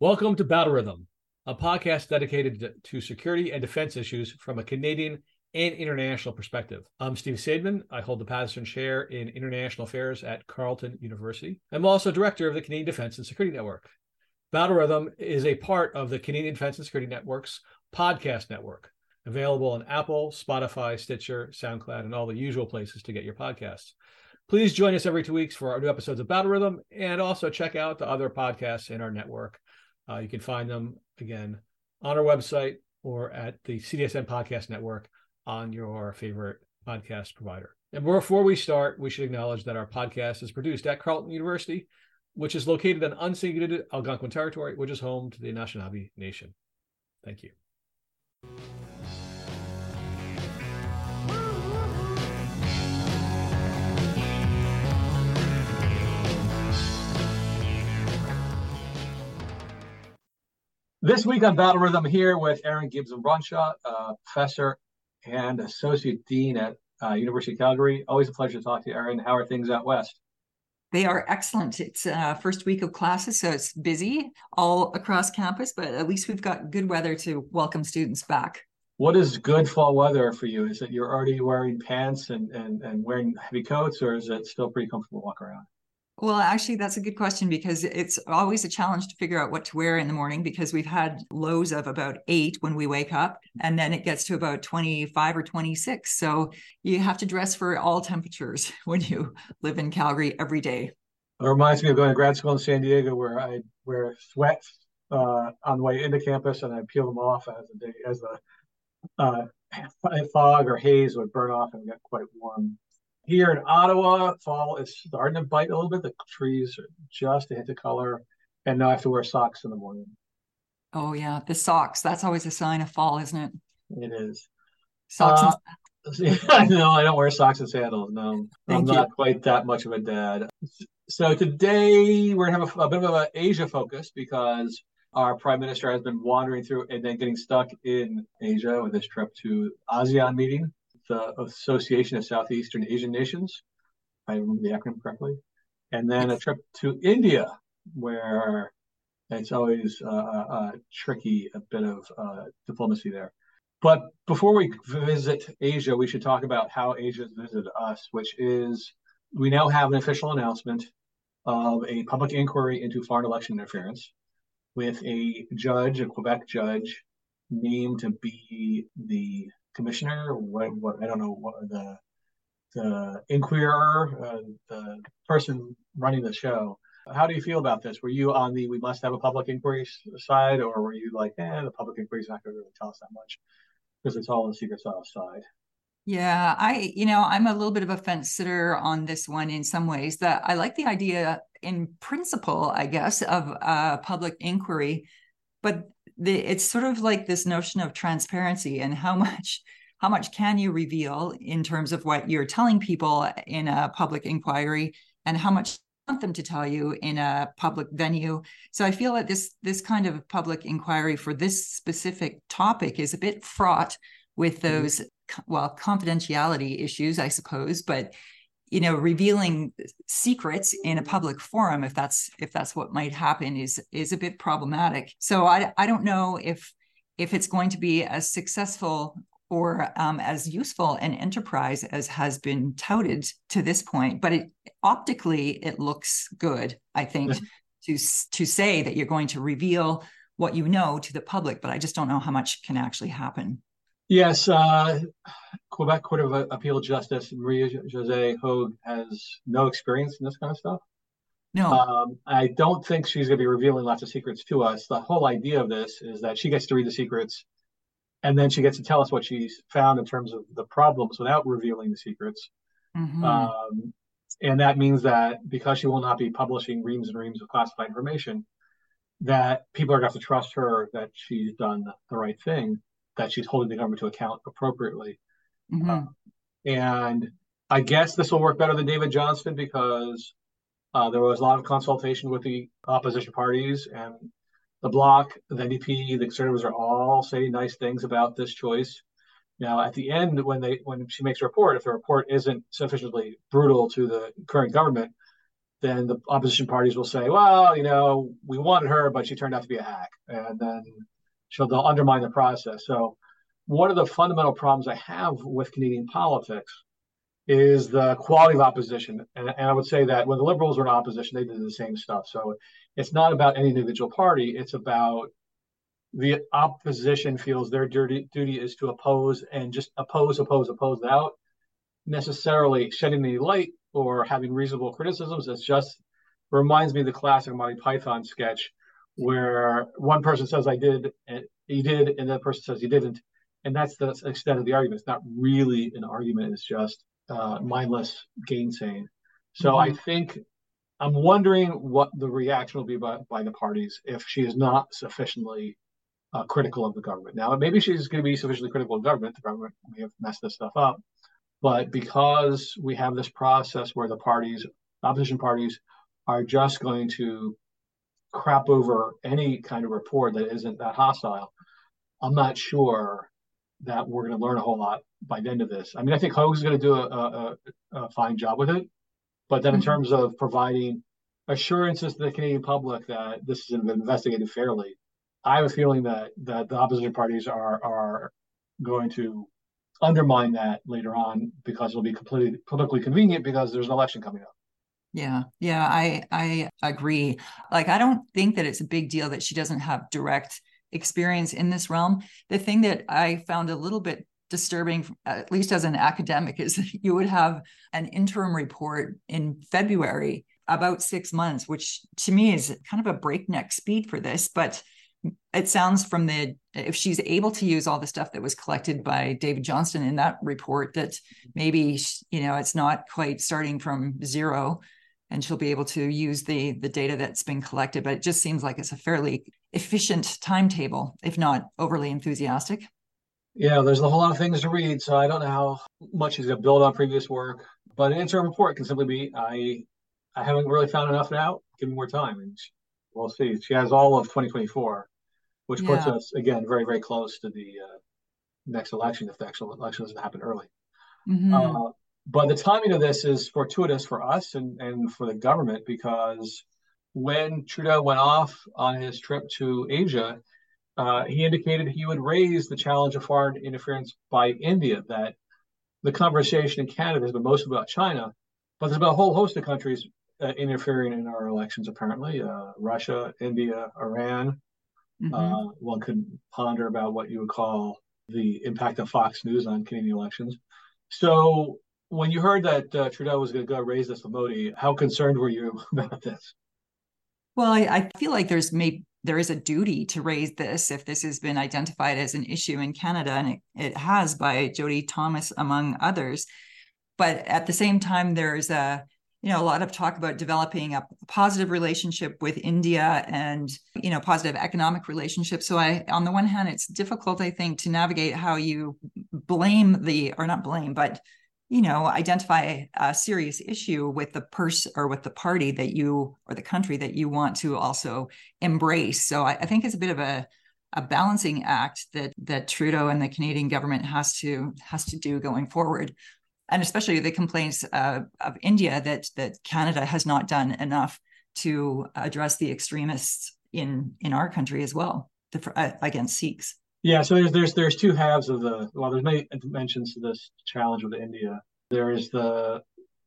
Welcome to Battle Rhythm, a podcast dedicated to security and defense issues from a Canadian and international perspective. I'm Steve Saideman. I hold the Paterson Chair in International Affairs at Carleton University. I'm also director of the Canadian Defense and Security Network. Battle Rhythm is a part of the Canadian Defense and Security Network's podcast network, available on Apple, Spotify, Stitcher, SoundCloud, and all the usual places to get your podcasts. Please join us every two weeks for our new episodes of Battle Rhythm and also check out the other podcasts in our network uh, you can find them again on our website or at the CDSN Podcast Network on your favorite podcast provider. And before we start, we should acknowledge that our podcast is produced at Carleton University, which is located on unceded Algonquin territory, which is home to the Anishinaabe Nation. Thank you. This week on Battle Rhythm, here with Erin Gibbs Van Brunschot, uh, professor and associate dean at uh, University of Calgary. Always a pleasure to talk to you, Erin. How are things out west? They are excellent. It's uh, first week of classes, so it's busy all across campus, but at least we've got good weather to welcome students back. What is good fall weather for you? Is it you're already wearing pants and, and, and wearing heavy coats, or is it still pretty comfortable to walk around? Well, actually, that's a good question because it's always a challenge to figure out what to wear in the morning because we've had lows of about eight when we wake up, and then it gets to about 25 or 26. So you have to dress for all temperatures when you live in Calgary every day. It reminds me of going to grad school in San Diego where I wear sweats uh, on the way into campus and I peel them off as the day as the uh, fog or haze would burn off and get quite warm here in Ottawa, fall is starting to bite a little bit. The trees are just to hit the color, and now I have to wear socks in the morning. Oh yeah, the socks. That's always a sign of fall, isn't it? It is. Socks. Uh, no, I don't wear socks and sandals. No, Thank I'm you. not quite that much of a dad. So today we're gonna have a, a bit of an Asia focus because our prime minister has been wandering through and then getting stuck in Asia with this trip to ASEAN meeting the Association of Southeastern Asian Nations, if I remember the acronym correctly, and then a trip to India, where it's always uh, tricky, a bit of uh, diplomacy there. But before we visit Asia, we should talk about how Asia has visited us, which is we now have an official announcement of a public inquiry into foreign election interference with a judge, a Quebec judge, named to be the commissioner, what, what I don't know what the the inquirer, uh, the person running the show. How do you feel about this? Were you on the we must have a public inquiry side, or were you like, eh, the public inquiry is not going to really tell us that much because it's all on the secret sauce side? Yeah, I, you know, I'm a little bit of a fence sitter on this one in some ways. That I like the idea in principle, I guess, of a public inquiry, but the, it's sort of like this notion of transparency and how much how much can you reveal in terms of what you're telling people in a public inquiry and how much want them to tell you in a public venue so i feel that this this kind of public inquiry for this specific topic is a bit fraught with mm-hmm. those well confidentiality issues i suppose but you know revealing secrets in a public forum if that's if that's what might happen is is a bit problematic. So i i don't know if if it's going to be as successful or um, as useful an enterprise as has been touted to this point but it optically it looks good i think to to say that you're going to reveal what you know to the public but i just don't know how much can actually happen Yes, uh, Quebec Court of Appeal Justice Maria Jose Hogue has no experience in this kind of stuff. No, um, I don't think she's going to be revealing lots of secrets to us. The whole idea of this is that she gets to read the secrets, and then she gets to tell us what she's found in terms of the problems without revealing the secrets. Mm-hmm. Um, and that means that because she will not be publishing reams and reams of classified information, that people are going to have to trust her that she's done the right thing that she's holding the government to account appropriately. Mm-hmm. Uh, and I guess this will work better than David Johnston because uh, there was a lot of consultation with the opposition parties and the bloc, the NDP, the conservatives are all saying nice things about this choice. Now, at the end, when they when she makes a report, if the report isn't sufficiently brutal to the current government, then the opposition parties will say, well, you know, we wanted her, but she turned out to be a hack. And then she'll they'll undermine the process. So one of the fundamental problems I have with Canadian politics is the quality of opposition. And, and, I would say that when the Liberals were in opposition, they did the same stuff. So it's not about any individual party, it's about the opposition feels their duty, duty is to oppose and just oppose, oppose, oppose without necessarily shedding any light or having reasonable criticisms. It's just reminds me of the classic Monty Python sketch where one person says I did and he did, and the person says he didn't. And that's the extent of the argument. It's not really an argument, it's just uh, mindless gainsaying. So mm-hmm. I think I'm wondering what the reaction will be by, by the parties if she is not sufficiently uh, critical of the government. Now, maybe she's going to be sufficiently critical of government. The government may have messed this stuff up. But because we have this process where the parties, opposition parties, are just going to crap over any kind of report that isn't that hostile, I'm not sure that we're going to learn a whole lot by the end of this. I mean, I think Hogue's going to do a, a, a, fine job with it. But then, in mm-hmm. terms of providing assurances to the Canadian public that this has been investigated fairly, I have a feeling that that the opposition parties are are going to undermine that later on because it'll be completely politically convenient because there's an election coming up. Yeah, yeah, I I agree. Like I don't think that it's a big deal that she doesn't have direct experience in this realm. The thing that I found a little bit disturbing, at least as an academic, is you would have an interim report in February about six months, which to me is kind of a breakneck speed for this. But it sounds from the if she's able to use all the stuff that was collected by David Johnston in that report that maybe you know it's not quite starting from zero and she'll be able to use the the data that's been collected but it just seems like it's a fairly efficient timetable if not overly enthusiastic yeah there's a whole lot of things to read so i don't know how much she's going to build on previous work but an interim report can simply be i i haven't really found enough out give me more time and we'll see she has all of 2024 which puts yeah. us again very very close to the uh, next election if the actual election doesn't happen early. Mm-hmm. Uh, but the timing of this is fortuitous for us and, and for the government because when Trudeau went off on his trip to Asia, uh, he indicated he would raise the challenge of foreign interference by India. That the conversation in Canada has been mostly about China, but there's been a whole host of countries uh, interfering in our elections. Apparently, uh, Russia, India, Iran, Mm-hmm. Uh, one could ponder about what you would call the impact of Fox News on Canadian elections. So, when you heard that uh, Trudeau was going to go raise this with Modi, how concerned were you about this? Well, I, I feel like there's maybe there is a duty to raise this if this has been identified as an issue in Canada, and it, it has by Jody Thomas among others. But at the same time, there's a you know a lot of talk about developing a positive relationship with india and you know positive economic relationship so i on the one hand it's difficult i think to navigate how you blame the or not blame but you know identify a serious issue with the person or with the party that you or the country that you want to also embrace so i, I think it's a bit of a a balancing act that that Trudeau and the Canadian government has to has to do going forward and especially the complaints uh, of India that that Canada has not done enough to address the extremists in in our country as well the, uh, against Sikhs. Yeah, so there's there's there's two halves of the well, there's many dimensions to this challenge with India. There is the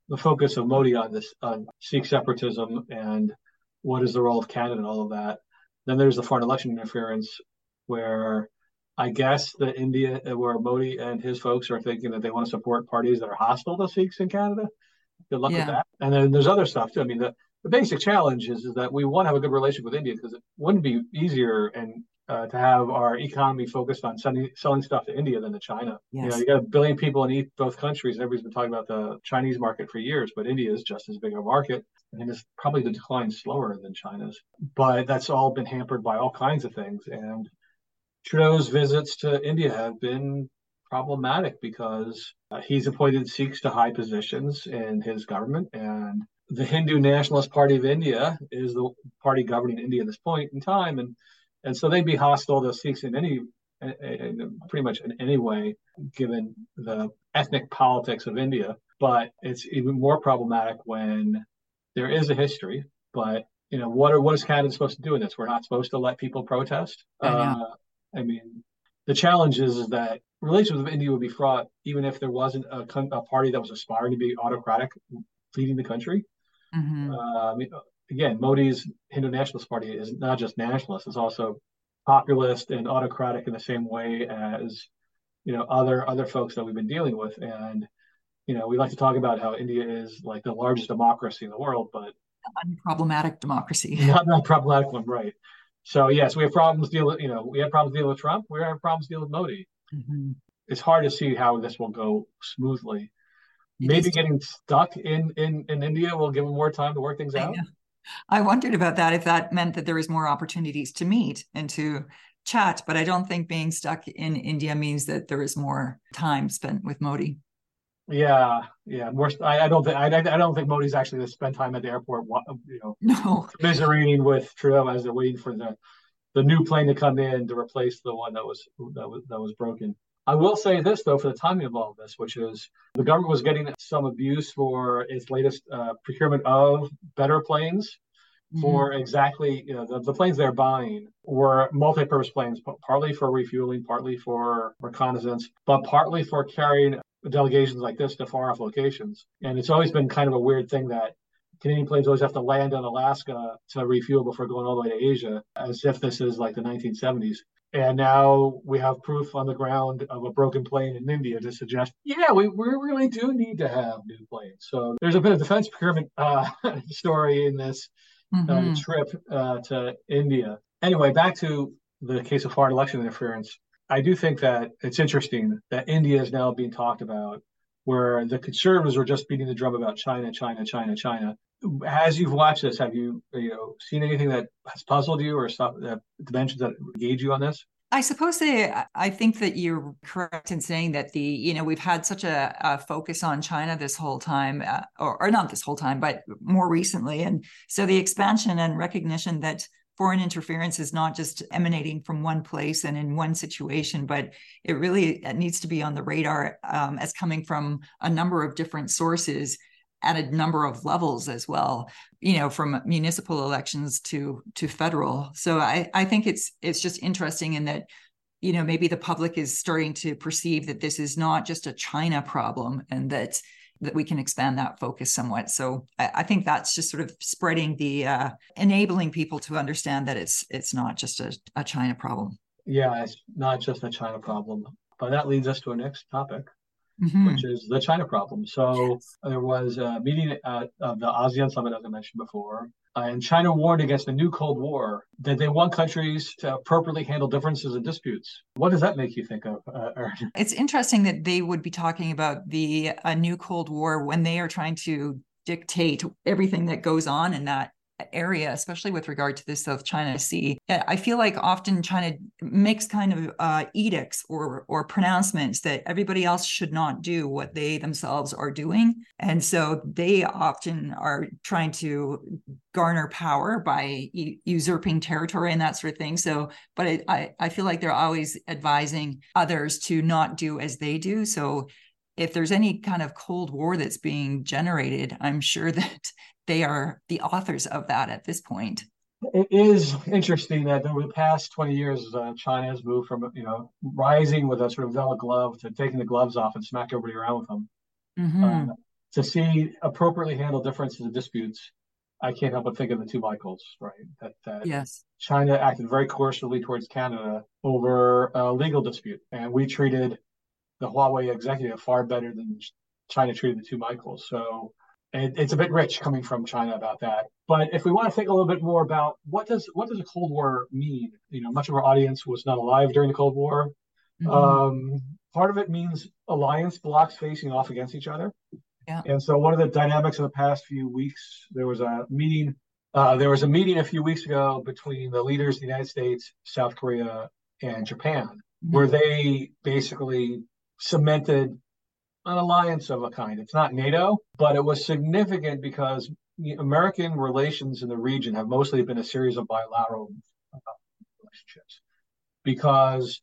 the focus of Modi on this on Sikh separatism and what is the role of Canada and all of that. Then there's the foreign election interference, where I guess that India, where Modi and his folks are thinking that they want to support parties that are hostile to Sikhs in Canada. Good luck yeah. with that. And then there's other stuff too. I mean, the, the basic challenge is, is that we want to have a good relationship with India because it wouldn't be easier and uh, to have our economy focused on sending, selling stuff to India than to China. Yes. You know, you got a billion people in both countries. Everybody's been talking about the Chinese market for years, but India is just as big a market and it's probably the decline slower than China's. But that's all been hampered by all kinds of things. And Trudeau's visits to India have been problematic because uh, he's appointed Sikhs to high positions in his government, and the Hindu Nationalist Party of India is the party governing India at this point in time, and and so they'd be hostile to Sikhs in any, in pretty much in any way, given the ethnic politics of India. But it's even more problematic when there is a history, but you know what are what is Canada supposed to do in this? We're not supposed to let people protest. I, uh, I mean, the challenge is, that relations with India would be fraught even if there wasn't a, a party that was aspiring to be autocratic leading the country. Mm-hmm. Uh, I mean, again, Modi's Hindu Nationalist Party is not just nationalist; it's also populist and autocratic in the same way as you know other other folks that we've been dealing with. And you know, we like to talk about how India is like the largest democracy in the world, but unproblematic democracy. Not not problematic one, right? So yes, we have problems dealing. You know, we have problems dealing with Trump. We have problems dealing with Modi. Mm-hmm. It's hard to see how this will go smoothly. Maybe getting stuck in in in India will give them more time to work things out. I wondered about that if that meant that there was more opportunities to meet and to chat, but I don't think being stuck in India means that there is more time spent with Modi. Yeah, yeah. More, I, I don't think I, I don't think Modi's actually going to spend time at the airport, you know, no, commiserating with Trudeau as they're waiting for the the new plane to come in to replace the one that was that was that was broken. I will say this though, for the timing of all of this, which is the government was getting some abuse for its latest uh, procurement of better planes. For mm-hmm. exactly, you know, the, the planes they're buying were multi-purpose planes, partly for refueling, partly for reconnaissance, but partly for carrying delegations like this to far off locations. And it's always been kind of a weird thing that Canadian planes always have to land in Alaska to refuel before going all the way to Asia, as if this is like the 1970s. And now we have proof on the ground of a broken plane in India to suggest, yeah, we, we really do need to have new planes. So there's a bit of defense procurement uh, story in this uh, mm-hmm. uh, trip uh, to India. Anyway, back to the case of foreign election interference. I do think that it's interesting that India is now being talked about, where the conservatives were just beating the drum about China, China, China, China. As you've watched this, have you you know seen anything that has puzzled you or stuff that dimensions that engage you on this? I suppose I think that you're correct in saying that the, you know, we've had such a, a focus on China this whole time, uh, or, or not this whole time, but more recently. And so the expansion and recognition that foreign interference is not just emanating from one place and in one situation, but it really it needs to be on the radar um, as coming from a number of different sources at a number of levels as well you know from municipal elections to to federal so i i think it's it's just interesting in that you know maybe the public is starting to perceive that this is not just a china problem and that that we can expand that focus somewhat. So I, I think that's just sort of spreading the uh, enabling people to understand that it's it's not just a, a China problem. Yeah, it's not just a China problem. But that leads us to our next topic, mm-hmm. which is the China problem. So there was a meeting at uh, the ASEAN summit, as I mentioned before, and China warned against a new Cold War that they want countries to appropriately handle differences and disputes. What does that make you think of? Uh, it's interesting that they would be talking about the a new Cold War when they are trying to dictate everything that goes on in that area, especially with regard to the South China Sea. I feel like often China makes kind of uh, edicts or or pronouncements that everybody else should not do what they themselves are doing, and so they often are trying to garner power by u- usurping territory and that sort of thing. So, but it, I I feel like they're always advising others to not do as they do. So if there's any kind of cold war that's being generated i'm sure that they are the authors of that at this point. It is interesting that over the past 20 years, uh, China has moved from, you know, rising with a sort of velvet glove to taking the gloves off and smack everybody around with them. Mm-hmm. Uh, to see appropriately handle differences and disputes, I can't help but think of the two Michaels, right? That, that yes. China acted very coercively towards Canada over a legal dispute, and we treated the Huawei executive far better than China treated the two Michaels. So it, it's a bit rich coming from China about that. But if we want to think a little bit more about what does what does a Cold War mean? You know, much of our audience was not alive during the Cold War. Mm-hmm. Um, part of it means alliance blocks facing off against each other. Yeah. And so one of the dynamics of the past few weeks, there was a meeting. Uh, there was a meeting a few weeks ago between the leaders of the United States, South Korea, and Japan, mm-hmm. where they basically cemented an alliance of a kind. It's not NATO, but it was significant because American relations in the region have mostly been a series of bilateral uh, relationships because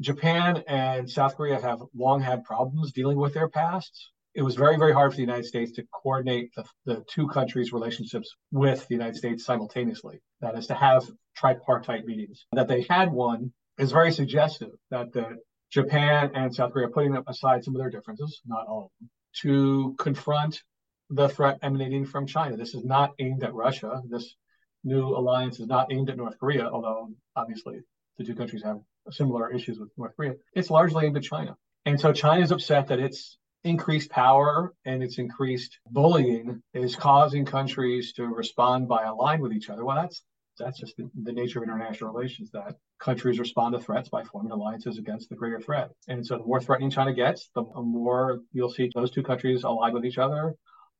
Japan and South Korea have long had problems dealing with their pasts. it was very, very hard for the United States to coordinate the, the two countries' relationships with the United States simultaneously. That is to have tripartite meetings. That they had one is very suggestive that the Japan and South Korea, putting aside some of their differences, not all of them, to confront the threat emanating from China. This is not aimed at Russia. This new alliance is not aimed at North Korea, although obviously the two countries have similar issues with North Korea. It's largely aimed at China. And so China is upset that its increased power and its increased bullying is causing countries to respond by aligning with each other. Well, that's that's just the, the, nature of international relations that countries respond to threats by forming alliances against the greater threat. And so the more threatening China gets, the more you'll see those two countries align with each other.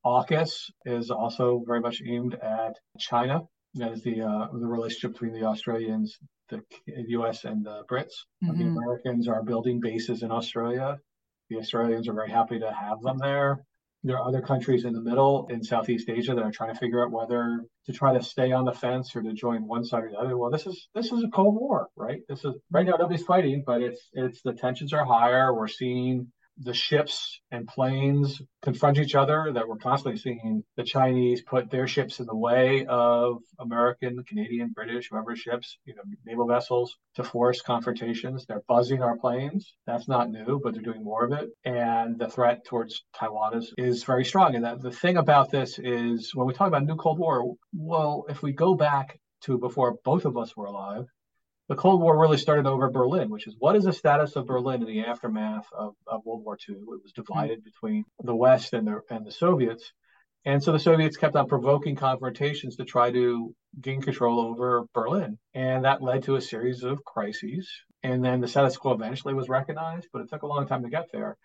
AUKUS is also very much aimed at China. That is the uh, the relationship between the Australians, the U.S. and the Brits. Mm-hmm. The Americans are building bases in Australia. The Australians are very happy to have them there. There are other countries in the middle in Southeast Asia that are trying to figure out whether to try to stay on the fence or to join one side or the other. Well, this is this is a Cold War, right? This is right now nobody's fighting, but it's it's the tensions are higher. We're seeing the ships and planes confront each other that we're constantly seeing the Chinese put their ships in the way of American, Canadian, British, whoever ships, you know, naval vessels to force confrontations. They're buzzing our planes. That's not new, but they're doing more of it. And the threat towards Taiwan is, is very strong. And that the thing about this is when we talk about new Cold War, well, if we go back to before both of us were alive, the Cold War really started over Berlin, which is what is the status of Berlin in the aftermath of, of World War II? It was divided mm-hmm. between the West and the and the Soviets. And so the Soviets kept on provoking confrontations to try to gain control over Berlin. And that led to a series of crises. And then the status quo eventually was recognized, but it took a long time to get there.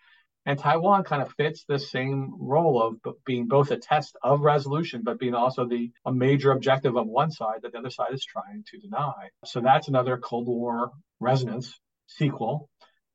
And Taiwan kind of fits this same role of being both a test of resolution, but being also the a major objective of one side that the other side is trying to deny. So that's another Cold War resonance sequel.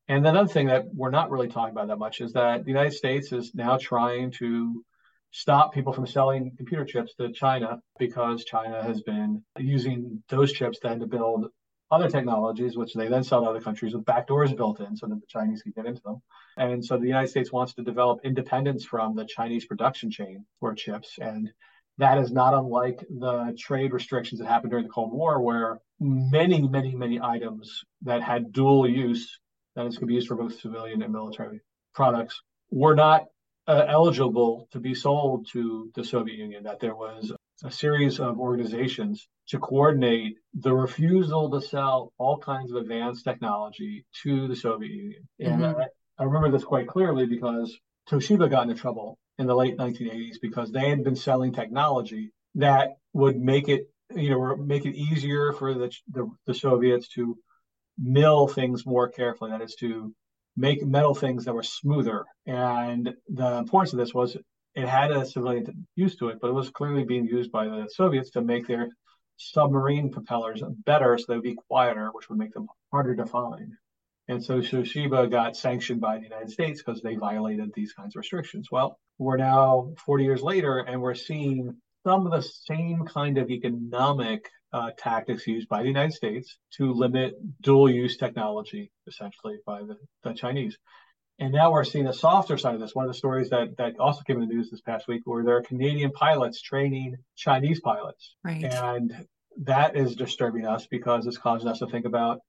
And another thing that we're not really talking about that much is that the United States is now trying to stop people from selling computer chips to China because China has been using those chips then to build other technologies, which they then sell to other countries with backdoors built in so that the Chinese can get into them. And so the United States wants to develop independence from the Chinese production chain for chips. And that is not unlike the trade restrictions that happened during the Cold War, where many, many, many items that had dual use, that is, could be used for both civilian and military products, were not uh, eligible to be sold to the Soviet Union, that there was a series of organizations to coordinate the refusal to sell all kinds of advanced technology to the Soviet Union. And mm-hmm. I, I remember this quite clearly because Toshiba got into trouble in the late 1980s because they had been selling technology that would make it, you know, make it easier for the, the, the Soviets to mill things more carefully. That is to make metal things that were smoother. And the importance of this was it had a civilian use to it, but it was clearly being used by the Soviets to make their submarine propellers better so they would be quieter, which would make them harder to find. And so Toshiba got sanctioned by the United States because they violated these kinds of restrictions. Well, we're now 40 years later, and we're seeing some of the same kind of economic uh, tactics used by the United States to limit dual use technology, essentially, by the, the Chinese. And now we're seeing a softer side of this. One of the stories that, that also came in the news this past week where there are Canadian pilots training Chinese pilots. Right. And that is disturbing us because it's causing us to think about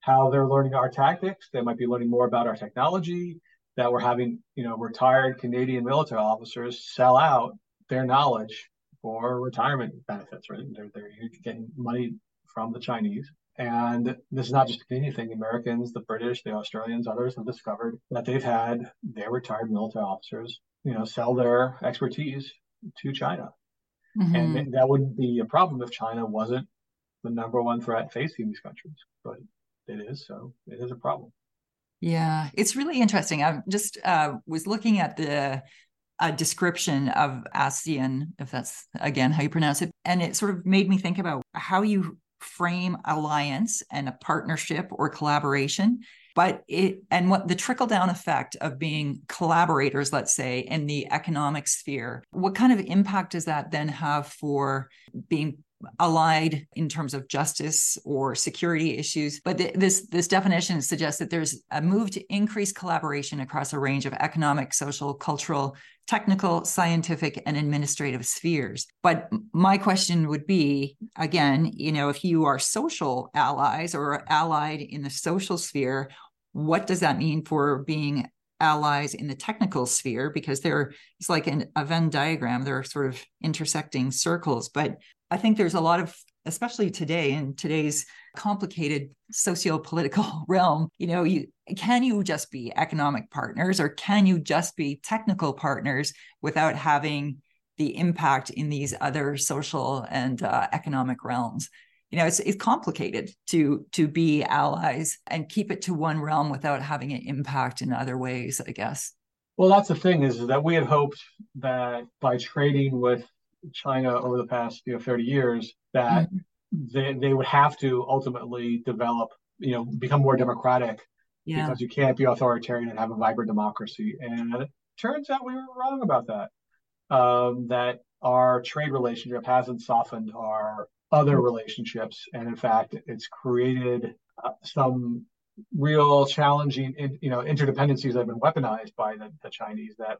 how they're learning our tactics. They might be learning more about our technology, that we're having, you know, retired Canadian military officers sell out their knowledge for retirement benefits, right? They're, they're getting money from the Chinese. And this is not just a Canadian thing. The Americans, the British, the Australians, others have discovered that they've had their retired military officers, you know, sell their expertise to China. Mm-hmm. And that wouldn't be a problem if China wasn't the number one threat facing these countries. But it is, so it is a problem. Yeah, it's really interesting. I just uh, was looking at the uh, description of ASEAN, if that's again how you pronounce it, and it sort of made me think about how you frame alliance and a partnership or collaboration but it and what the trickle down effect of being collaborators let's say in the economic sphere what kind of impact does that then have for being allied in terms of justice or security issues. But th- this this definition suggests that there's a move to increase collaboration across a range of economic, social, cultural, technical, scientific, and administrative spheres. But my question would be again, you know, if you are social allies or allied in the social sphere, what does that mean for being allies in the technical sphere because they're it's like an, a Venn diagram. They're sort of intersecting circles. But I think there's a lot of, especially today in today's complicated socio-political realm, you know, you can you just be economic partners or can you just be technical partners without having the impact in these other social and uh, economic realms? you know it's, it's complicated to to be allies and keep it to one realm without having an impact in other ways i guess well that's the thing is that we had hoped that by trading with china over the past you know 30 years that mm-hmm. they, they would have to ultimately develop you know become more democratic yeah. because you can't be authoritarian and have a vibrant democracy and it turns out we were wrong about that um, that our trade relationship hasn't softened our other relationships. And in fact, it's created uh, some real challenging, in, you know, interdependencies that have been weaponized by the, the Chinese. That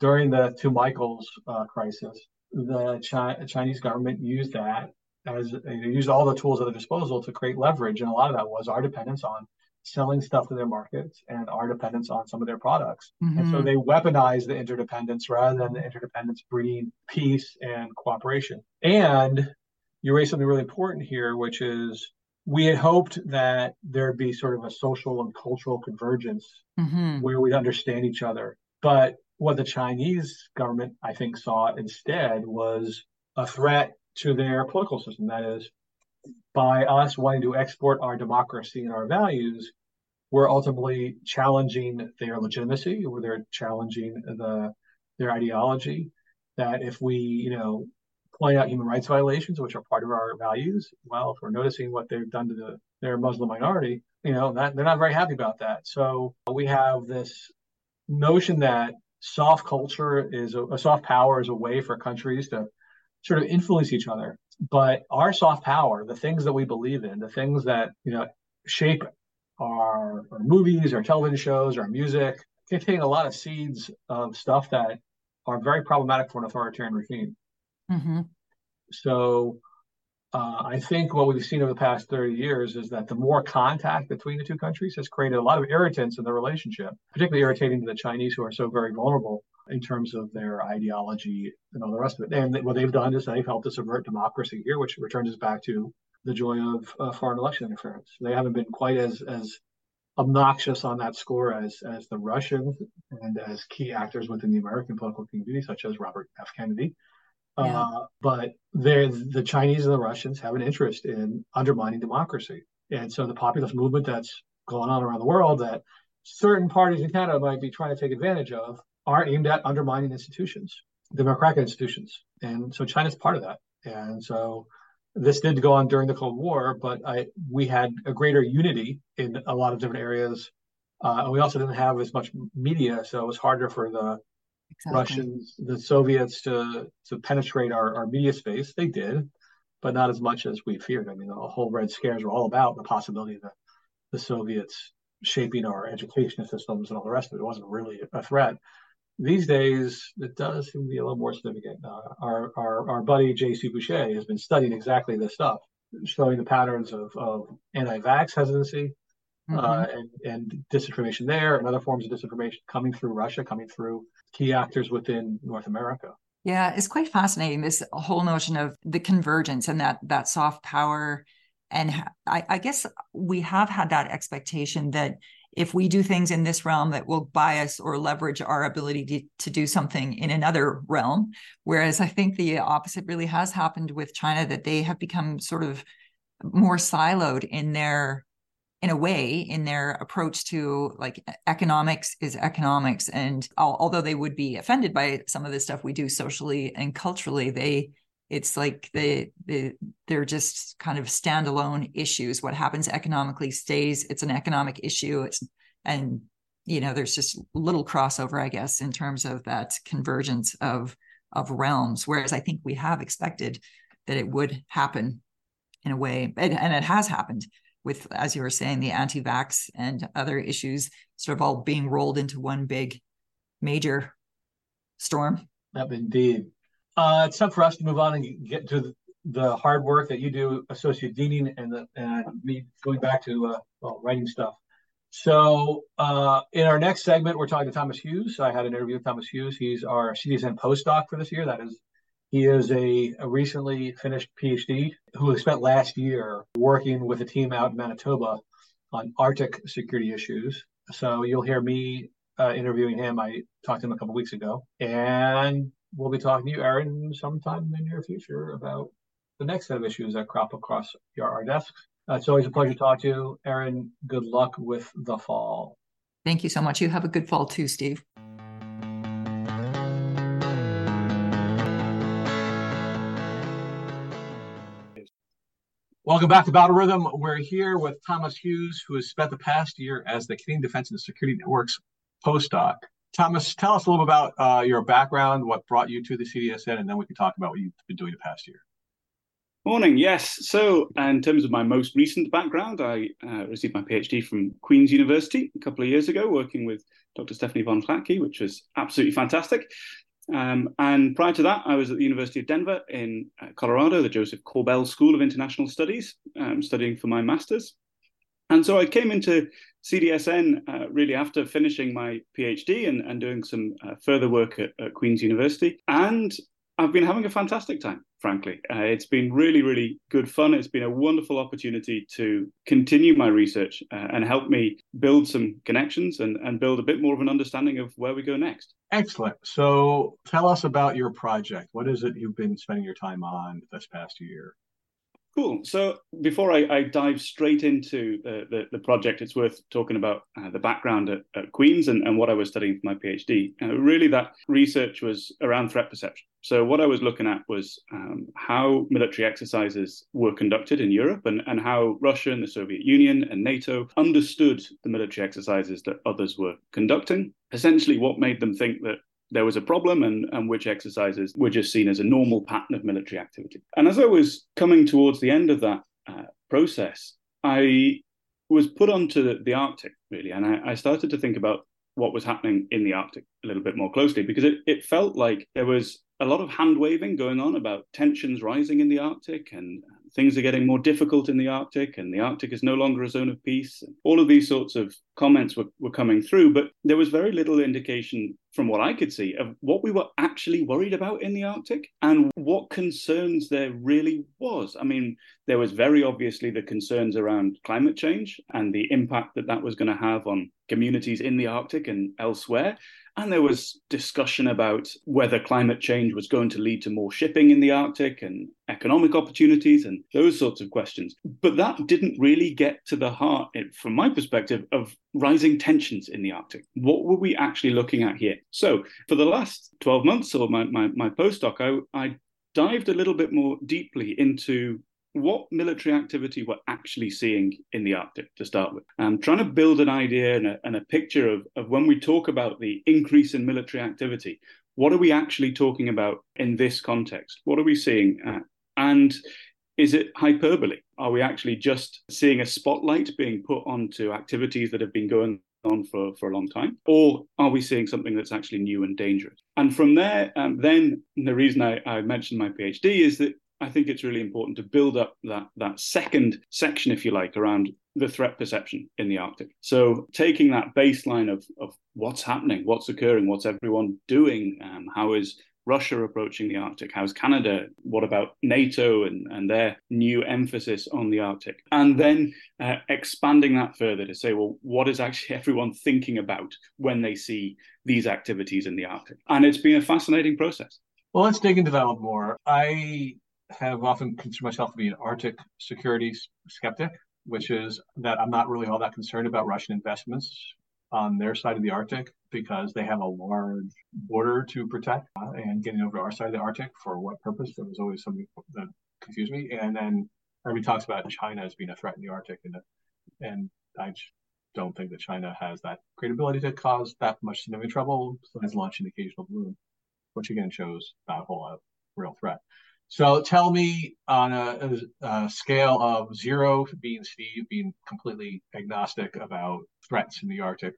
during the two Michaels uh, crisis, the Chi- Chinese government used that as they used all the tools at their disposal to create leverage, and a lot of that was our dependence on selling stuff to their markets and our dependence on some of their products. Mm-hmm. And so they weaponized the interdependence rather than the interdependence breeding peace and cooperation. And you raised something really important here, which is we had hoped that there'd be sort of a social and cultural convergence mm-hmm. where we'd understand each other. But what the Chinese government, I think, saw instead was a threat to their political system. That is, by us wanting to export our democracy and our values, we're ultimately challenging their legitimacy or they're challenging the their ideology. That if we, you know, point out human rights violations, which are part of our values. Well, if we're noticing what they've done to the, their Muslim minority, you know, that, they're not very happy about that. So we have this notion that soft culture is a, a soft power is a way for countries to sort of influence each other. But our soft power, the things that we believe in, the things that you know shape our, our movies, our television shows, our music, contain a lot of seeds of stuff that are very problematic for an authoritarian regime. Mm-hmm. So uh, I think what we've seen over the past 30 years is that the more contact between the two countries has created a lot of irritants in the relationship, particularly irritating to the Chinese who are so very vulnerable in terms of their ideology and all the rest of it. And what they've done is they've helped to subvert democracy here, which returns us back to the joy of uh, foreign election interference. They haven't been quite as as obnoxious on that score as as the Russians and as key actors within the American political community, such as Robert F. Kennedy yeah. Uh, but the Chinese and the Russians have an interest in undermining democracy. And so the populist movement that's going on around the world that certain parties in Canada might be trying to take advantage of are aimed at undermining institutions, democratic institutions. And so China's part of that. And so this did go on during the Cold War, but I, we had a greater unity in a lot of different areas. Uh, and we also didn't have as much media, so it was harder for the exactly. Russians, the Soviets to to penetrate our, our media space. They did, but not as much as we feared. I mean, the whole Red Scares were all about the possibility of the, the Soviets shaping our education systems and all the rest of it. It wasn't really a threat. These days, it does seem to be a little more significant. Uh, our, our our buddy J.C. Boucher has been studying exactly this stuff, showing the patterns of, of anti-vax hesitancy, Mm-hmm. Uh, and, and, disinformation there and other forms of disinformation coming through Russia, coming through key actors within North America. Yeah, it's quite fascinating this whole notion of the convergence and that that soft power. And I, I guess we have had that expectation that if we do things in this realm that will bias or leverage our ability to, to do something in another realm. Whereas I think the opposite really has happened with China, that they have become sort of more siloed in their in a way in their approach to like economics is economics and although they would be offended by some of the stuff we do socially and culturally they it's like they, they they're just kind of standalone issues. What happens economically stays it's an economic issue it's and you know there's just little crossover i guess in terms of that convergence of of realms whereas i think we have expected that it would happen in a way, and, and it has happened with, as you were saying, the anti-vax and other issues sort of all being rolled into one big major storm. Yep, indeed. Uh, it's time for us to move on and get to the hard work that you do, Associate Deaning, and and me going back to uh, well, writing stuff. So uh, in our next segment, we're talking to Thomas Hughes. I had an interview with Thomas Hughes. He's our CDSN postdoc for this year. That is, he is a, a recently finished PhD who spent last year working with a team out in Manitoba on Arctic security issues. So you'll hear me uh, interviewing him. I talked to him a couple weeks ago, and we'll be talking to you, Erin, sometime in the near future about the next set of issues that crop across your, our desks. Uh, it's always a pleasure to talk to you, Erin. Good luck with the fall. Thank you so much. You have a good fall too, Steve. Welcome back to Battle Rhythm. We're here with Thomas Hughes, who has spent the past year as the Canadian Defense and Security Network's postdoc. Thomas, tell us a little bit about uh, your background, what brought you to the CDSN, and then we can talk about what you've been doing the past year. Morning, yes. So, in terms of my most recent background, I uh, received my PhD from Queen's University a couple of years ago, working with Dr. Stéfanie von Hlatky, which was absolutely fantastic. Um, and prior to that, I was at the University of Denver in uh, Colorado, the Josef Korbel School of International Studies, um, studying for my master's. And so I came into CDSN uh, really after finishing my PhD and, and doing some uh, further work at, at, Queen's University. And I've been having a fantastic time, frankly. Uh, it's been really, really good fun. It's been a wonderful opportunity to continue my research uh, and help me build some connections and, and build a bit more of an understanding of where we go next. Excellent. So tell us about your project. What is it you've been spending your time on this past year? Cool. So before I, I dive straight into the, the, the, project, it's worth talking about uh, the background at, at Queen's and, and, what I was studying for my PhD. Uh, really, that research was around threat perception. So what I was looking at was um, how military exercises were conducted in Europe and, and how Russia and the Soviet Union and NATO understood the military exercises that others were conducting. Essentially, what made them think that there was a problem and, and which exercises were just seen as a normal pattern of military activity. And as I was coming towards the end of that uh, process, I was put onto the, the Arctic, really, and I, I started to think about what was happening in the Arctic a little bit more closely because it, it felt like there was a lot of hand waving going on about tensions rising in the Arctic and things are getting more difficult in the Arctic and the Arctic is no longer a zone of peace. All of these sorts of comments were, were coming through, but there was very little indication from what I could see of what we were actually worried about in the Arctic and what concerns there really was. I mean, there was very obviously the concerns around climate change and the impact that that was going to have on communities in the Arctic and elsewhere. And there was discussion about whether climate change was going to lead to more shipping in the Arctic and economic opportunities and those sorts of questions. But that didn't really get to the heart, from my perspective, of rising tensions in the Arctic. What were we actually looking at here? So, for the last 12 months or my, my, my postdoc, I, I dived a little bit more deeply into what military activity we're actually seeing in the Arctic to start with. I'm trying to build an idea and a, and a picture of, of when we talk about the increase in military activity, what are we actually talking about in this context? What are we seeing? Uh, and is it hyperbole? Are we actually just seeing a spotlight being put onto activities that have been going on for, for a long time? Or are we seeing something that's actually new and dangerous? And from there, um, then the reason I, I mentioned my PhD is that I think it's really important to build up that that second section, if you like, around the threat perception in the Arctic. So taking that baseline of of what's happening, what's occurring, what's everyone doing, um, how is Russia approaching the Arctic? How's Canada? What about NATO and, and their new emphasis on the Arctic? And then uh, expanding that further to say, well, what is actually everyone thinking about when they see these activities in the Arctic? And it's been a fascinating process. Well, let's dig into that a little more. I have often considered myself to be an Arctic security skeptic, which is that I'm not really all that concerned about Russian investments on their side of the Arctic because they have a large border to protect uh, and getting over to our side of the Arctic for what purpose? There was always something that confused me. And then everybody talks about China as being a threat in the Arctic, and and I don't think that China has that great ability to cause that much significant trouble besides launching occasional balloon, which again shows not a whole lot of real threat. So tell me on a, a, scale of zero being Steve being completely agnostic about threats in the Arctic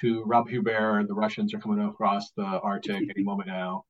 to Rob Huebert the Russians are coming across the Arctic any moment now.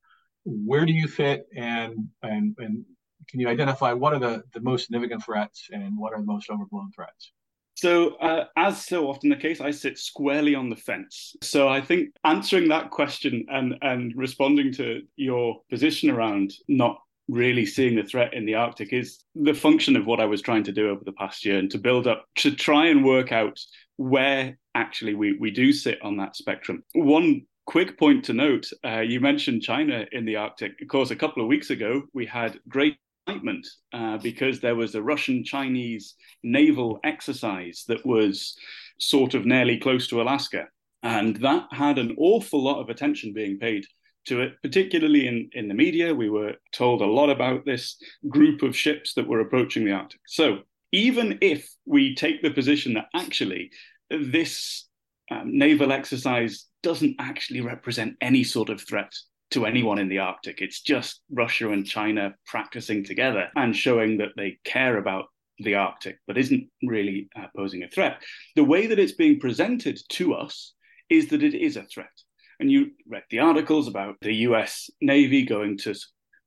Where do you fit and and and can you identify what are the, the most significant threats and what are the most overblown threats? So, uh, as so often the case, I sit squarely on the fence. So, I think answering that question and and responding to your position around not really seeing the threat in the Arctic is the function of what I was trying to do over the past year and to build up to try and work out where actually we, we do sit on that spectrum. One quick point to note uh, you mentioned China in the Arctic. Of course, a couple of weeks ago, we had great excitement uh, because there was a Russian Chinese naval exercise that was sort of nearly close to Alaska. And that had an awful lot of attention being paid to it, particularly in, in the media. We were told a lot about this group of ships that were approaching the Arctic. So even if we take the position that actually this um, naval exercise doesn't actually represent any sort of threat to anyone in the Arctic, it's just Russia and China practicing together and showing that they care about the Arctic, but isn't really uh, posing a threat. The way that it's being presented to us is that it is a threat and you read the articles about the US Navy going to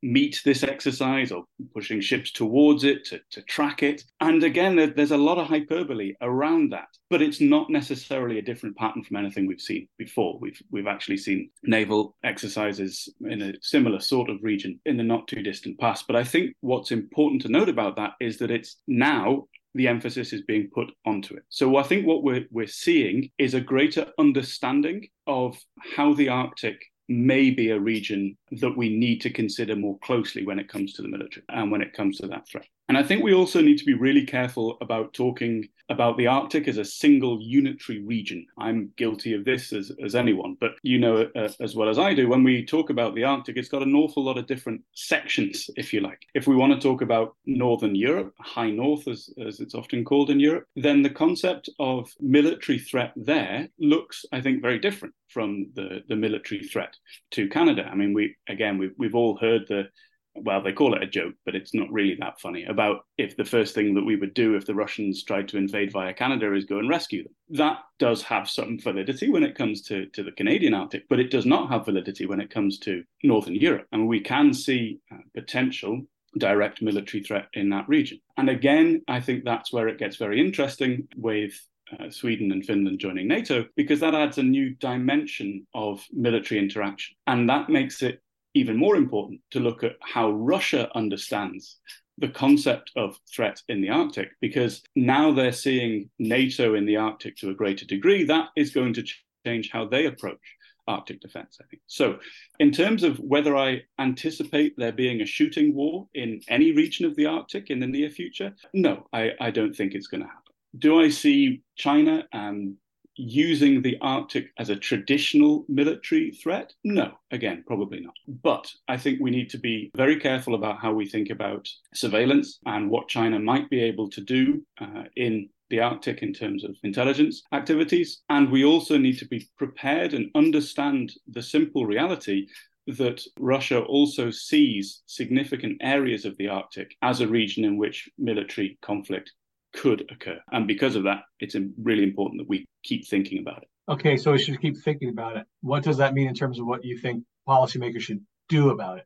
meet this exercise or pushing ships towards it to, to track it. And again, there, there's a lot of hyperbole around that, but it's not necessarily a different pattern from anything we've seen before. We've we've actually seen naval exercises in a similar sort of region in the not too distant past. But I think what's important to note about that is that it's now the emphasis is being put onto it. So I think what we're we're seeing is a greater understanding of how the Arctic may be a region that we need to consider more closely when it comes to the military and when it comes to that threat. And I think we also need to be really careful about talking about the Arctic as a single unitary region. I'm guilty of this as, as anyone, but you know uh, as well as I do, when we talk about the Arctic, it's got an awful lot of different sections, if you like. If we want to talk about Northern Europe, High North as, as it's often called in Europe, then the concept of military threat there looks, I think, very different from the, the military threat to Canada. I mean, we again, we've, we've all heard the well, they call it a joke, but it's not really that funny about if the first thing that we would do if the Russians tried to invade via Canada is go and rescue them. That does have some validity when it comes to, to the Canadian Arctic, but it does not have validity when it comes to Northern Europe. And we can see uh, potential direct military threat in that region. And again, I think that's where it gets very interesting with uh, Sweden and Finland joining NATO, because that adds a new dimension of military interaction. And that makes it even more important to look at how Russia understands the concept of threat in the Arctic, because now they're seeing NATO in the Arctic to a greater degree. That is going to change how they approach Arctic defense, I think. So, in terms of whether I anticipate there being a shooting war in any region of the Arctic in the near future, no, I, I don't think it's going to happen. Do I see China and using the Arctic as a traditional military threat? No, again, probably not. But I think we need to be very careful about how we think about surveillance and what China might be able to do uh, in the Arctic in terms of intelligence activities. And we also need to be prepared and understand the simple reality that Russia also sees significant areas of the Arctic as a region in which military conflict could occur. And because of that, it's really important that we keep thinking about it. Okay, so we should keep thinking about it. What does that mean in terms of what you think policymakers should do about it?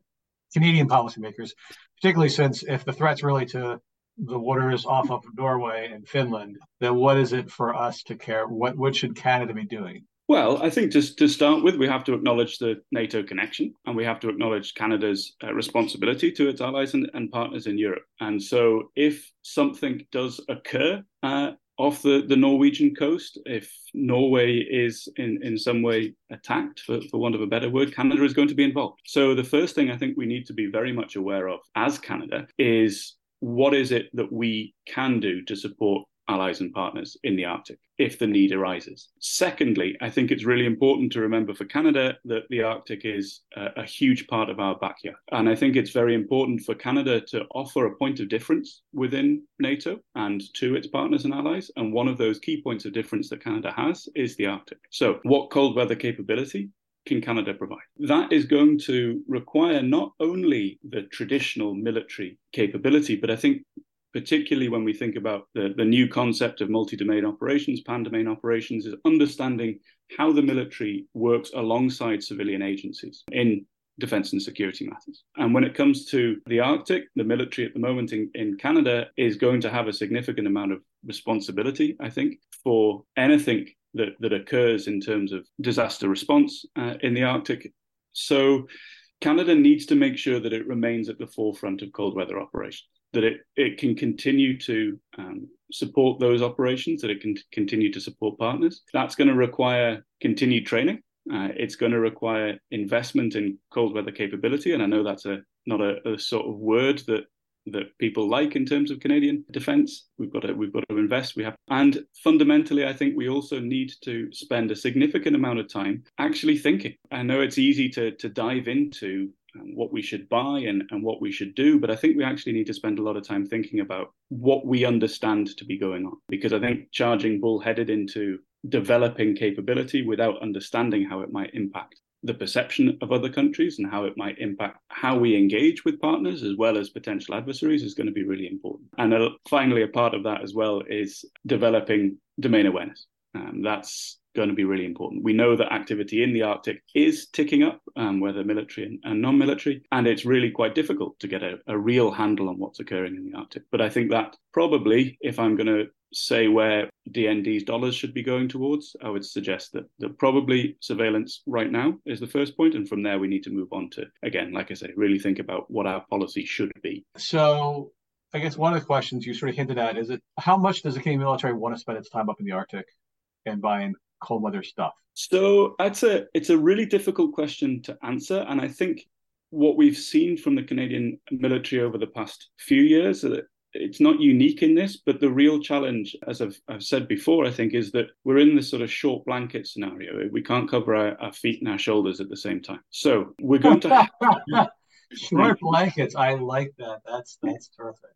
Canadian policymakers, particularly since if the threat's really to the waters off of Norway and Finland, then what is it for us to care? What what should Canada be doing? Well, I think to, to start with, we have to acknowledge the NATO connection and we have to acknowledge Canada's uh, responsibility to its allies and, and, partners in Europe. And so, if something does occur uh, off the, the Norwegian coast, if Norway is in, in some way attacked, for, for want of a better word, Canada is going to be involved. So, the first thing I think we need to be very much aware of as Canada is what is it that we can do to support allies and partners in the Arctic if the need arises. Secondly, I think it's really important to remember for Canada that the Arctic is a, a, huge part of our backyard. And I think it's very important for Canada to offer a point of difference within NATO and to its partners and allies. And one of those key points of difference that Canada has is the Arctic. So, what cold weather capability can Canada provide? That is going to require not only the traditional military capability, but I think particularly when we think about the, the new concept of multi-domain operations, pan-domain operations, is understanding how the military works alongside civilian agencies in defense and security matters. And when it comes to the Arctic, the military at the moment in, in Canada is going to have a significant amount of responsibility, I think, for anything that, that occurs in terms of disaster response uh, in the Arctic. So Canada needs to make sure that it remains at the forefront of cold weather operations, that it, it can continue to um, support those operations, that it can continue to support partners. That's going to require continued training. Uh, it's going to require investment in cold weather capability, and I know that's a not a, a sort of word that that people like in terms of Canadian defence. We've got to we've got to invest. We have, and fundamentally, I think we also need to spend a significant amount of time actually thinking. I know it's easy to to dive into what we should buy and, and what we should do. But I think we actually need to spend a lot of time thinking about what we understand to be going on. Because I think charging bullheaded into developing capability without understanding how it might impact the perception of other countries and how it might impact how we engage with partners as well as potential adversaries is going to be really important. And uh, finally, a part of that as well is developing domain awareness. Um, that's going to be really important. We know that activity in the Arctic is ticking up, um, whether military and, and non military, and it's really quite difficult to get a, a, real handle on what's occurring in the Arctic. But I think that probably, if I'm going to say where DND's dollars should be going towards, I would suggest that, that probably surveillance right now is the first point, and from there we need to move on to, again, like I say, really think about what our policy should be. So I guess one of the questions you sort of hinted at is it how much does the Canadian military want to spend its time up in the Arctic and buying cold weather stuff? So that's a it's a really difficult question to answer, and I think what we've seen from the Canadian military over the past few years uh, it's not unique in this, but the real challenge, as I've, I've, said before, I think, is that we're in this sort of short blanket scenario. We can't cover our, our feet and our shoulders at the same time. So we're going to short blankets. I like that. That's that's terrific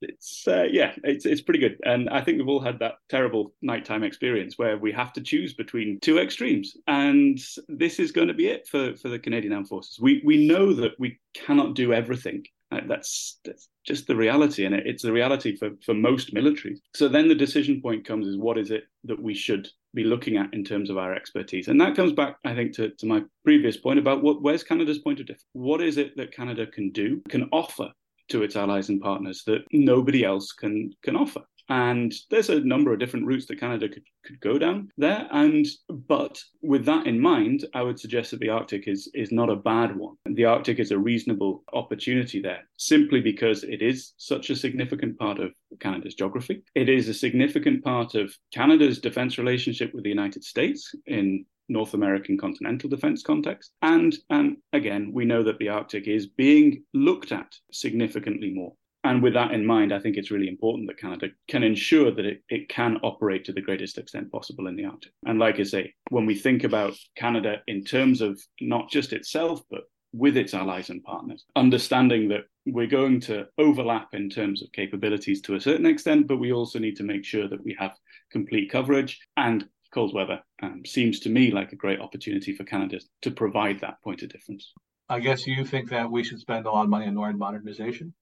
it's uh, yeah, it's it's pretty good. And I think we've all had that terrible nighttime experience where we have to choose between two extremes, and this is going to be it for for the Canadian Armed Forces. We we know that we cannot do everything. That's, that's just the reality, and it, it's the reality for for most militaries. So then the decision point comes: is what is it that we should be looking at in terms of our expertise. And that comes back, I think, to, to my previous point about what where's Canada's point of difference? What is it that Canada can do, can offer to its allies and partners that nobody else can can offer. And there's a number of different routes that Canada could, could go down there. And but with that in mind, I would suggest that the Arctic is is not a bad one. The Arctic is a reasonable opportunity there, simply because it is such a significant part of Canada's geography. It is a significant part of Canada's defense relationship with the United States in North American continental defense context. And, and again, we know that the Arctic is being looked at significantly more. And with that in mind, I think it's really important that Canada can ensure that it, it can operate to the greatest extent possible in the Arctic. And like I say, when we think about Canada in terms of not just itself, but with its allies and partners, understanding that we're going to overlap in terms of capabilities to a certain extent, but we also need to make sure that we have complete coverage and cold weather um, seems to me like a great opportunity for Canada to provide that point of difference. I guess you think that we should spend a lot of money on NORAD modernization.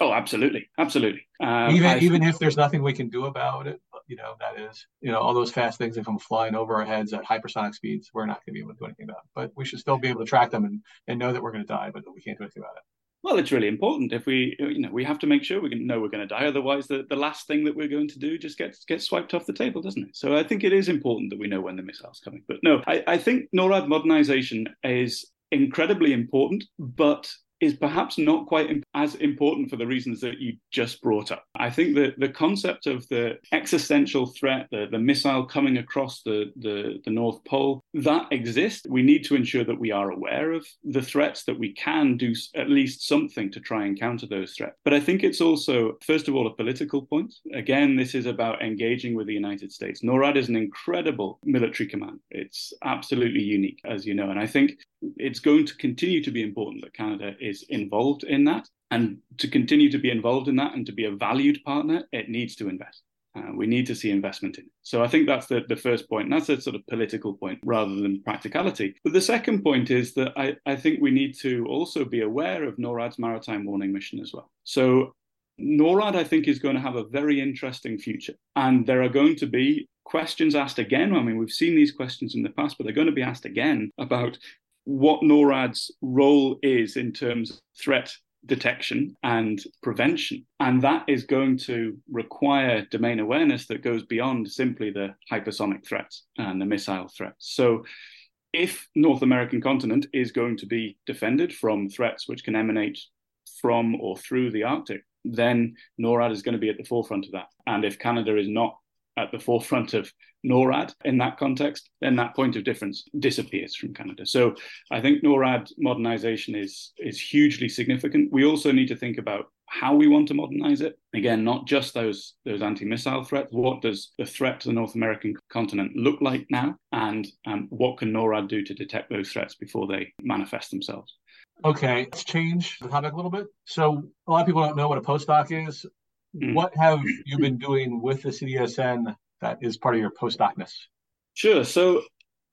Oh, absolutely, absolutely. Um, even I, even if there's nothing we can do about it, you know, that is, you know, all those fast things that come flying over our heads at hypersonic speeds, we're not going to be able to do anything about. It. But we should still be able to track them and, and know that we're going to die, but we can't do anything about it. Well, it's really important. If we, you know, we have to make sure we know we're going to die. Otherwise, the, the last thing that we're going to do just gets gets swiped off the table, doesn't it? So I think it is important that we know when the missile's coming. But no, I, I think NORAD modernization is incredibly important, but is perhaps not quite as important for the reasons that you just brought up. I think that the concept of the existential threat, the, the missile coming across the, the, the North Pole, that exists. We need to ensure that we are aware of the threats, that we can do at least something to try and counter those threats. But I think it's also, first of all, a political point. Again, this is about engaging with the United States. NORAD is an incredible military command. It's absolutely unique, as you know. And I think it's going to continue to be important that Canada is involved in that. And to continue to be involved in that and to be a valued partner, it needs to invest. Uh, we need to see investment in it. So I think that's the, the first point. And that's a sort of political point rather than practicality. But the second point is that I, I think we need to also be aware of NORAD's maritime warning mission as well. So NORAD, I think, is going to have a very interesting future. And there are going to be questions asked again. I mean, we've seen these questions in the past, but they're going to be asked again about what NORAD's role is in terms of threat detection and prevention. And that is going to require domain awareness that goes beyond simply the hypersonic threats and the missile threats. So if North American continent is going to be defended from threats which can emanate from or through the Arctic, then NORAD is going to be at the forefront of that. And if Canada is not at the forefront of NORAD in that context, then that point of difference disappears from Canada. So I think NORAD modernization is is hugely significant. We also need to think about how we want to modernize it. Again, not just those those anti-missile threats. What does the threat to the North American continent look like now, and um, what can NORAD do to detect those threats before they manifest themselves? Okay, let's change the topic a little bit. So a lot of people don't know what a postdoc is. Mm. What have you been doing with the CDSN that is part of your postdocness? Sure. So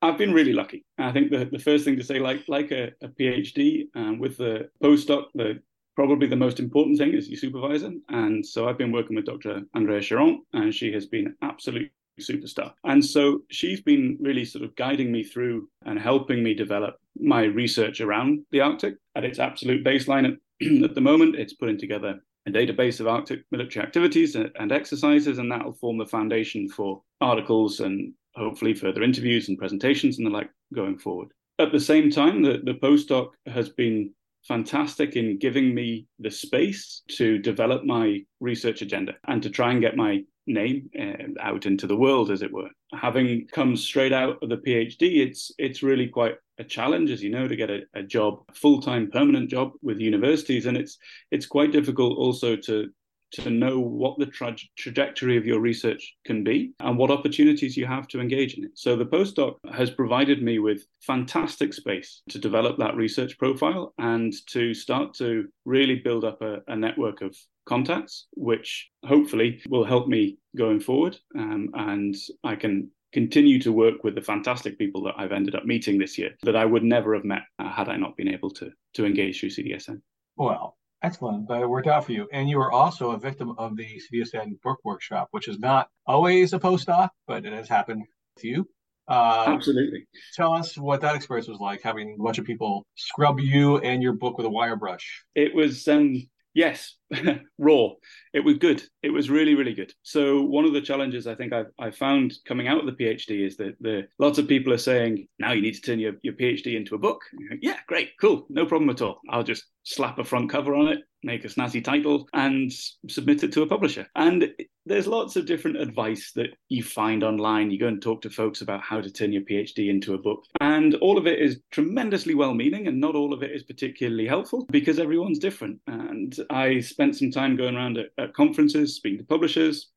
I've been really lucky. I think the, the first thing to say, like like a, a PhD um, with the postdoc, the probably the most important thing is your supervisor. And so I've been working with Dr. Andrea Charron, and she has been absolute superstar. And so she's been really sort of guiding me through and helping me develop my research around the Arctic at its absolute baseline. At, at the moment, it's putting together a database of Arctic military activities and exercises, and that will form the foundation for articles and hopefully further interviews and presentations and the like going forward. At the same time, the, the postdoc has been fantastic in giving me the space to develop my research agenda and to try and get my name uh, out into the world, as it were. Having come straight out of the PhD, it's it's really quite a challenge, as you know, to get a, a job, a full time permanent job with universities, and it's it's quite difficult also to to know what the tra- trajectory of your research can be and what opportunities you have to engage in it. So the postdoc has provided me with fantastic space to develop that research profile and to start to really build up a, a network of contacts, which hopefully will help me going forward. Um, and I can continue to work with the fantastic people that I've ended up meeting this year that I would never have met uh, had I not been able to to engage through CDSN. Well, excellent. But it worked out for you. And you were also a victim of the CDSN book workshop, which is not always a postdoc, but it has happened to you. Uh, Absolutely. Tell us what that experience was like, having a bunch of people scrub you and your book with a wire brush. It was um, yes, raw. It was good. It was really, really good. So one of the challenges I think I've, I found coming out of the PhD is that the lots of people are saying now you need to turn your, your PhD into a book. Like, yeah, great, cool, no problem at all. I'll just slap a front cover on it, make a snazzy title, and submit it to a publisher. And there's lots of different advice that you find online. You go and talk to folks about how to turn your PhD into a book. And all of it is tremendously well meaning, and not all of it is particularly helpful because everyone's different. And I spent some time going around at, at conferences, speaking to publishers,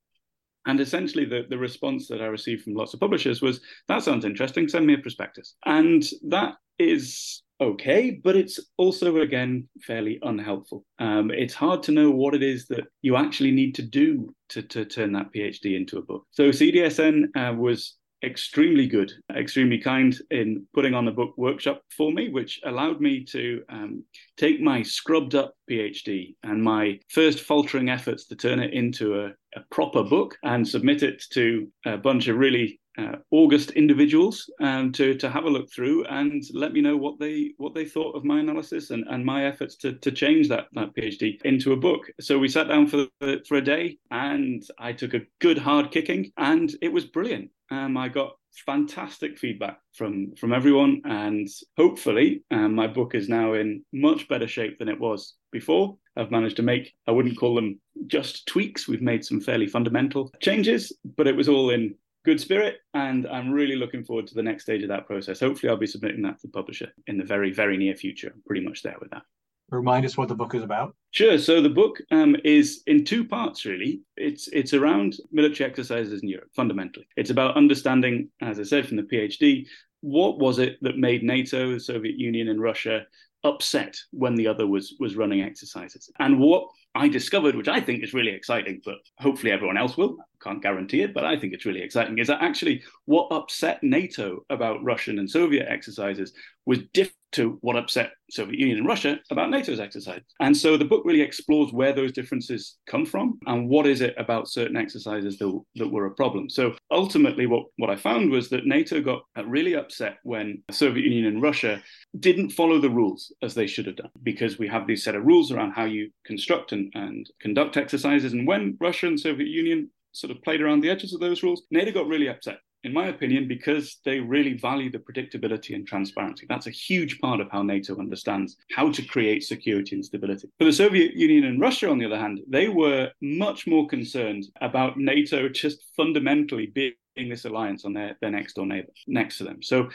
and essentially, the, the response that I received from lots of publishers was, that sounds interesting, send me a prospectus. And that is okay, but it's also, again, fairly unhelpful. Um, it's hard to know what it is that you actually need to do to, to turn that PhD into a book. So CDSN uh, was extremely good, extremely kind in putting on the book workshop for me, which allowed me to um, take my scrubbed up PhD and my first faltering efforts to turn it into a, a proper book and submit it to a bunch of really uh, August individuals um, to to have a look through and let me know what they what they thought of my analysis and, and my efforts to to change that that PhD into a book. So we sat down for for a day and I took a good hard kicking and it was brilliant. Um, I got fantastic feedback from from everyone and hopefully um, my book is now in much better shape than it was before i've managed to make i wouldn't call them just tweaks we've made some fairly fundamental changes but it was all in good spirit, and I'm really looking forward to the next stage of that process. Hopefully, I'll be submitting that to the publisher in the very, very near future. I'm pretty much there with that. Remind us what the book is about. Sure. So the book um, is in two parts, really. It's it's around military exercises in Europe, fundamentally. It's about understanding, as I said from the PhD, what was it that made NATO, the Soviet Union, and Russia upset when the other was was running exercises, and what I discovered, which I think is really exciting, but hopefully everyone else will, can't guarantee it, but I think it's really exciting, is that actually what upset NATO about Russian and Soviet exercises was different to what upset Soviet Union and Russia about NATO's exercise. And so the book really explores where those differences come from and what is it about certain exercises that, that were a problem. So ultimately, what, what I found was that NATO got really upset when Soviet Union and Russia didn't follow the rules as they should have done, because we have these set of rules around how you construct and, and conduct exercises. And when Russia and Soviet Union sort of played around the edges of those rules, NATO got really upset in my opinion, because they really value the predictability and transparency. That's a huge part of how NATO understands how to create security and stability. For the Soviet Union and Russia, on the other hand, they were much more concerned about NATO just fundamentally being this alliance on their, their next door neighbor next to them. So,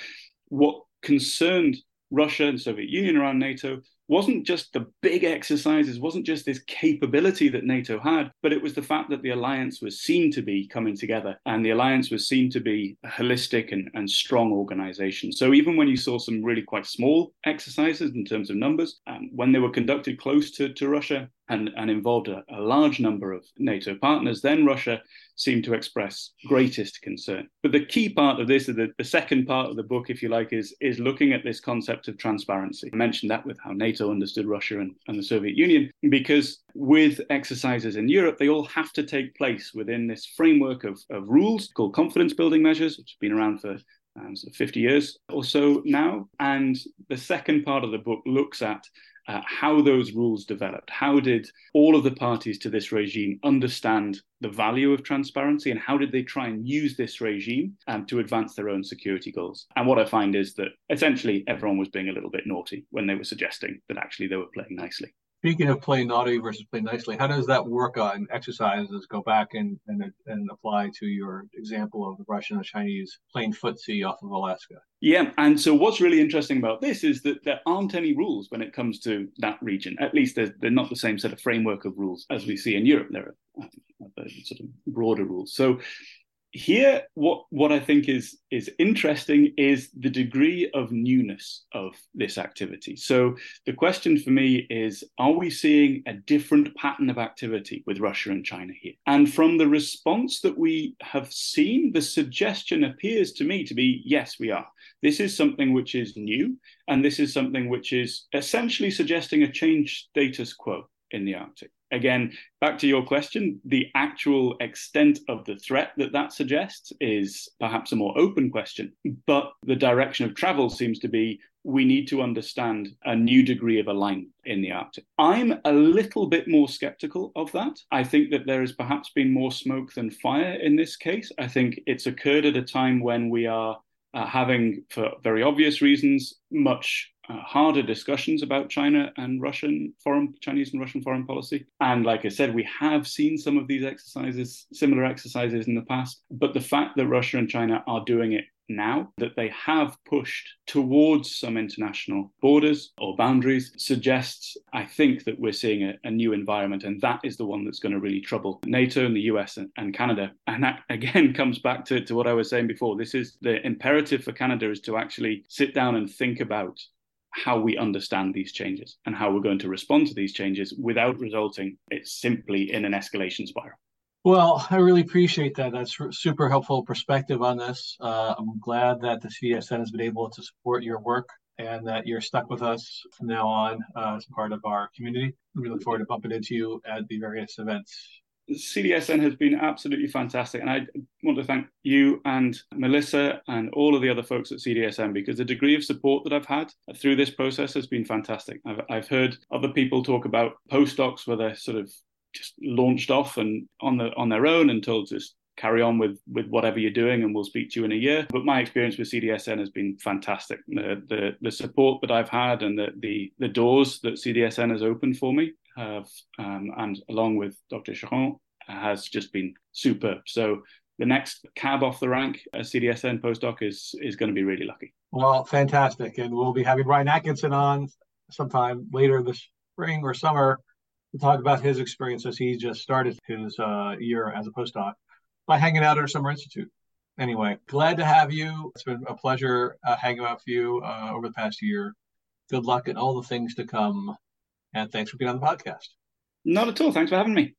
what concerned Russia and Soviet Union around NATO wasn't just the big exercises, wasn't just this capability that NATO had, but it was the fact that the alliance was seen to be coming together and the alliance was seen to be a holistic and, and strong organization. So even when you saw some really quite small exercises in terms of numbers, um, when they were conducted close to, to Russia, and, and involved a, a, large number of NATO partners, then Russia seemed to express greatest concern. But the key part of this, the, the second part of the book, if you like, is, is looking at this concept of transparency. I mentioned that with how NATO understood Russia and, and the Soviet Union, because with exercises in Europe, they all have to take place within this framework of, of rules called confidence building measures, which have been around for um, sort 50 years or so now. And the second part of the book looks at uh, how those rules developed. How did all of the parties to this regime understand the value of transparency and how did they try and use this regime um, to advance their own security goals? And what I find is that essentially everyone was being a little bit naughty when they were suggesting that actually they were playing nicely. Speaking of playing naughty versus play nicely, how does that work on exercises? Go back and, and and apply to your example of the Russian and Chinese playing footsie off of Alaska. Yeah, and so what's really interesting about this is that there aren't any rules when it comes to that region. At least they're, they're not the same set of framework of rules as we see in Europe. There are sort of broader rules. So here what what i think is is interesting is the degree of newness of this activity. So the question for me is are we seeing a different pattern of activity with russia and china here? And from the response that we have seen the suggestion appears to me to be yes we are. This is something which is new and this is something which is essentially suggesting a change status quo in the arctic again, back to your question, the actual extent of the threat that that suggests is perhaps a more open question. But the direction of travel seems to be we need to understand a new degree of alignment in the Arctic. I'm a little bit more skeptical of that. I think that there has perhaps been more smoke than fire in this case. I think it's occurred at a time when we are uh, having, for very obvious reasons, much uh, harder discussions about China and Russian foreign Chinese and Russian foreign policy. And like I said, we have seen some of these exercises, similar exercises in the past. But the fact that Russia and China are doing it now, that they have pushed towards some international borders or boundaries, suggests, I think, that we're seeing a, a new environment. And that is the one that's going to really trouble NATO and the US and, and Canada. And that again comes back to, to what I was saying before. This is the imperative for Canada is to actually sit down and think about how we understand these changes and how we're going to respond to these changes without resulting it simply in an escalation spiral. Well, I really appreciate that. That's super helpful perspective on this. Uh, I'm glad that the CDSN has been able to support your work and that you're stuck with us from now on uh, as part of our community. We look forward to bumping into you at the various events CDSN has been absolutely fantastic. And I want to thank you and Melissa and all of the other folks at CDSN because the degree of support that I've had through this process has been fantastic. I've, I've heard other people talk about postdocs where they're sort of just launched off and on the on their own and told to just carry on with with whatever you're doing and we'll speak to you in a year but my experience with cdsn has been fantastic the the, the support that i've had and the, the the doors that cdsn has opened for me have, um, and along with Dr. Charron, has just been superb. So the next cab off the rank as CDSN postdoc is is going to be really lucky. Well, fantastic, and we'll be having Ryan Atkinson on sometime later this spring or summer to talk about his experience as he just started his uh, year as a postdoc by hanging out at our summer institute. Anyway, glad to have you. It's been a pleasure uh, hanging out with you uh, over the past year. Good luck in all the things to come and thanks for being on the podcast. Not at all. Thanks for having me.